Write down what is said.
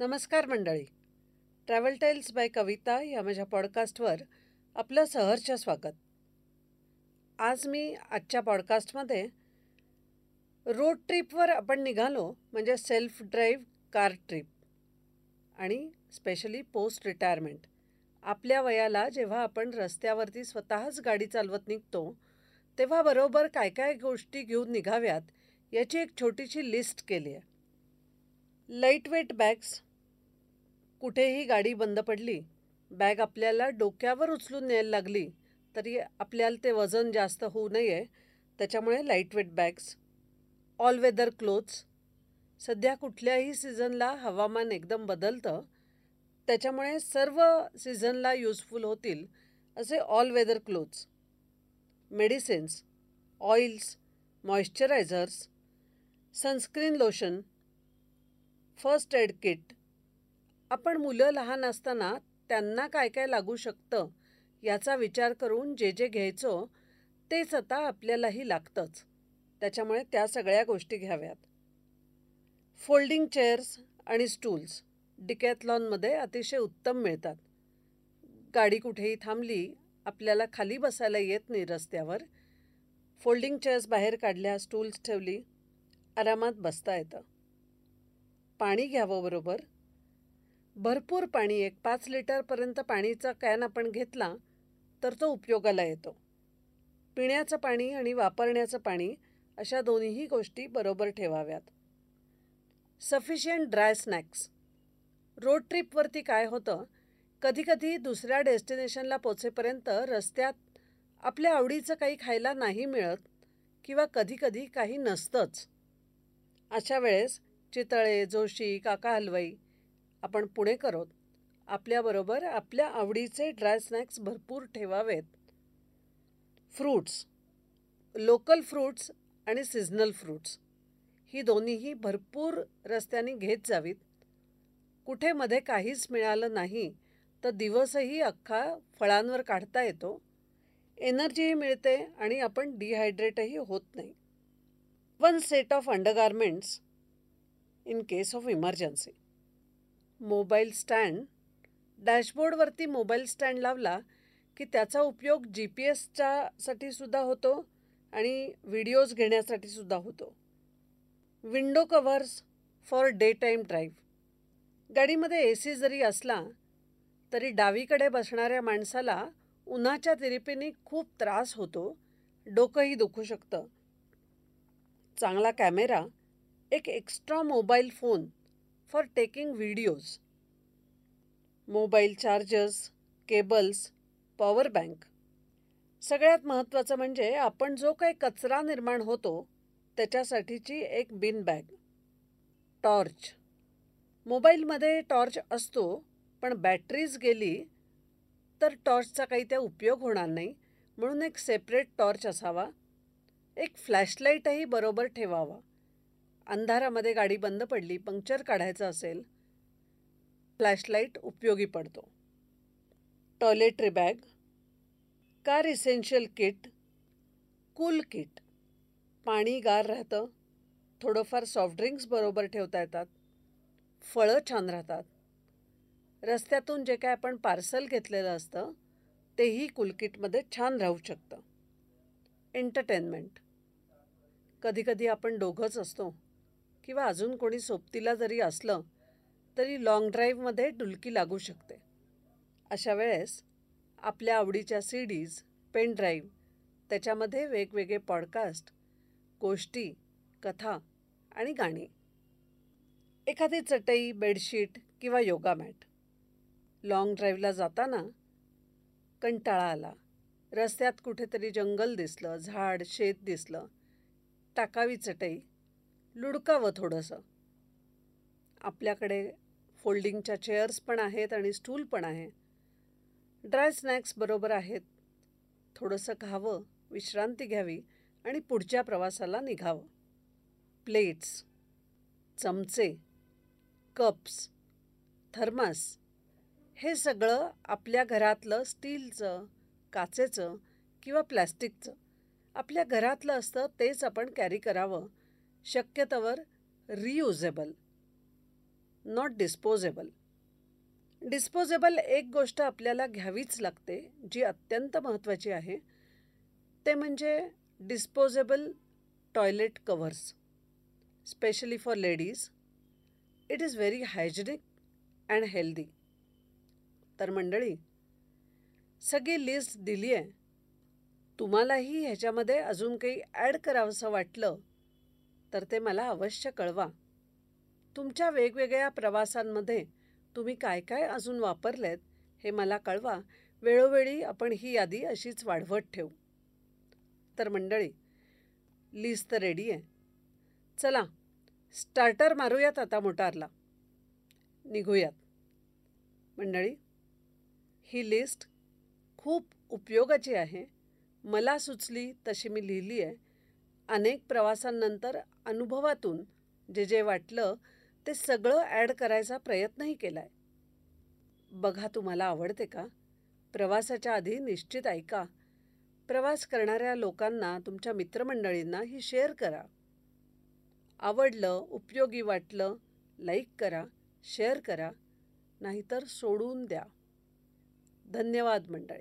नमस्कार मंडळी. Travel tales by कविता या माझ्या पॉडकास्टवर आपलं सहर्ष स्वागत. आज मी आजच्या पॉडकास्टमध्ये रोड ट्रिपवर आपण निघालो म्हणजे सेल्फ ड्राईव्ह कार ट्रिप आणि स्पेशली पोस्ट रिटायरमेंट आपल्या वयाला जेव्हा आपण रस्त्यावरती स्वतःच गाडी चालवत निघतो तेव्हा बरोबर काय काय गोष्टी घेऊन निघाव्यात याची एक छोटीशी लिस्ट केली आहे. लाइट वेट बॅग्स कुठेही गाडी बंद पडली बॅग आपल्याला डोक्यावर उचलून न्यायला लागली तरी आपल्याला ते वजन जास्त होऊ नये. त्याच्यामुळे lightweight bags all weather clothes सध्या कुठल्याही सीझनला हवामान एकदम बदलतं. त्याच्यामुळे सर्व सीझनला यूजफुल होतील असे all weather clothes medicines oils moisturisers sunscreen lotion first aid kit आपण मुलं लहान असताना त्यांना काय काय लागू शकतं याचा विचार करून जे जे घ्यायचो तेच आता आपल्यालाही लागतंच. त्याच्यामुळे त्या सगळ्या गोष्टी घ्याव्यात. फोल्डिंग चेअर्स आणि स्टूल्स डिकॅथलॉनमध्ये अतिशय उत्तम मिळतात. गाडी कुठेही थांबली आपल्याला खाली बसायला येत नाही रस्त्यावर. फोल्डिंग चेअर्स बाहेर काढल्या स्टूल्स ठेवली आरामात बसता येतं. पाणी घ्यावं बरोबर भरपूर पाणी एक पाच लिटरपर्यंत पाणीचा कॅन आपण घेतला तर तो उपयोगाला येतो. पिण्याचं पाणी आणि वापरण्याचं पाणी अशा दोन्हीही गोष्टी बरोबर ठेवाव्यात. सफिशियंट ड्राय स्नॅक्स रोड ट्रिपवरती काय होतं? कधीकधी दुसऱ्या डेस्टिनेशनला पोचेपर्यंत रस्त्यात आपल्या आवडीचं काही खायला नाही मिळत किंवा कधीकधी काही नसतंच. अशा वेळेस चितळे जोशी काका हलवाई आपण पुणे करोत आपल्याबरोबर आपल्या आवडीचे ड्राय स्नॅक्स भरपूर ठेवावेत. फ्रूट्स लोकल फ्रूट्स आणि सीझनल फ्रूट्स ही दोन्हीही भरपूर रस्त्याने घेत जावीत. कुठे मध्ये काहीच मिळालं नाही तर दिवसही अख्खा फळांवर काढता येतो. एनर्जीही मिळते आणि आपण डिहायड्रेटही होत नाही. One set of undergarments in case of emergency mobile stand डॅशबोर्डवरती mobile stand लावला की त्याचा उपयोग जी पी एसच्यासाठी सुद्धा होतो आणि व्हिडिओज घेण्यासाठी सुद्धा होतो. Window covers for day time drive गाडीमध्ये ए सी जरी असला तरी डावीकडे बसणाऱ्या माणसाला उन्हाच्या तिरिपीने खूप त्रास होतो डोकंही दुखू शकतं. चांगला कॅमेरा एक extra mobile phone for taking videos. Mobile chargers cables power bank. सगळ्यात महत्त्वाचं म्हणजे आपण जो काही कचरा निर्माण होतो त्याच्यासाठीची एक बिन बॅग. टॉर्च. मोबाईलमध्ये टॉर्च असतो पण बॅटरीज गेली तर टॉर्चचा काही त्या उपयोग होणार नाही. म्हणून एक सेपरेट टॉर्च असावा. एक फ्लॅशलाईटही बरोबर ठेवावा. अंधारामध्ये गाडी बंद पडली पंक्चर काढायचं असेल फ्लॅशलाईट उपयोगी पडतो. Toiletry bag car essential kit cool kit पाणी गार राहतं थोडंफार सॉफ्ट ड्रिंक्स बरोबर ठेवता येतात फळं छान राहतात. रस्त्यातून जे काय आपण पार्सल घेतलेलं असतं तेही कुलकिटमध्ये छान राहू शकतं. एंटरटेनमेंट. कधीकधी आपण दोघंच असतो. किंवा अजून कोणी सोबतीला जरी असलं तरी लाँग ड्राईव्हमध्ये डुलकी लागू शकते. अशा वेळेस आपल्या आवडीच्या सी डीज पेन ड्राईव्ह त्याच्यामध्ये वेगवेगळे पॉडकास्ट गोष्टी कथा आणि गाणी. एखादी चटई बेडशीट किंवा योगा मॅट. लाँग ड्राईव्हला जाताना कंटाळा आला. रस्त्यात कुठेतरी जंगल दिसलं झाड शेत दिसलं. टाकावी चटई लुडकावं थोडंसं. आपल्याकडे फोल्डिंगच्या चेअर्स पण आहेत आणि स्टूल पण आहे. ड्राय स्नॅक्स बरोबर आहेत. थोडंसं खावं विश्रांती घ्यावी आणि पुढच्या प्रवासाला निघावं. प्लेट्स चमचे कप्स थर्मास हे सगळं आपल्या घरातलं स्टीलचं काचेचं किंवा प्लॅस्टिकचं. आपल्या घरातलं असतं तेच आपण कॅरी करावं. शक्यतोवर रियुजेबल नॉट डिस्पोजेबल डिस्पोजेबल एक गोष्ट आपल्याला घ्यावीच लागते जी अत्यंत महत्त्वाची आहे. ते म्हणजे disposable toilet covers specially for ladies it is very hygienic and healthy तर मंडळी सगळी लिस्ट दिली आहे तुम्हालाही ह्याच्यामध्ये अजून काही ॲड करावंसं वाटलं तर ते मला अवश्य कळवा. तुमच्या वेगवेगळ्या प्रवासांमध्ये तुम्ही काय काय अजून वापरलेत हे मला कळवा. वेळोवेळी आपण ही यादी अशीच वाढवत ठेवू. तर मंडळी लिस्ट तर रेडी आहे. चला स्टार्टर मारूयात आता मोटारला. निघूयात. मंडळी ही लिस्ट खूप उपयोगाची आहे. मला सुचली तशी मी लिहिली आहे अनेक प्रवासांनंतर अनुभवातून जे जे वाटलं ते सगळं ॲड करायचा प्रयत्नही केला आहे बघा तुम्हाला आवडते का? प्रवासाच्या आधी निश्चित ऐका. प्रवास करणाऱ्या लोकांना तुमच्या मित्रमंडळींना ही शेअर करा. आवडलं उपयोगी वाटलं लाईक करा शेअर करा नाहीतर सोडून द्या. धन्यवाद मंडळी.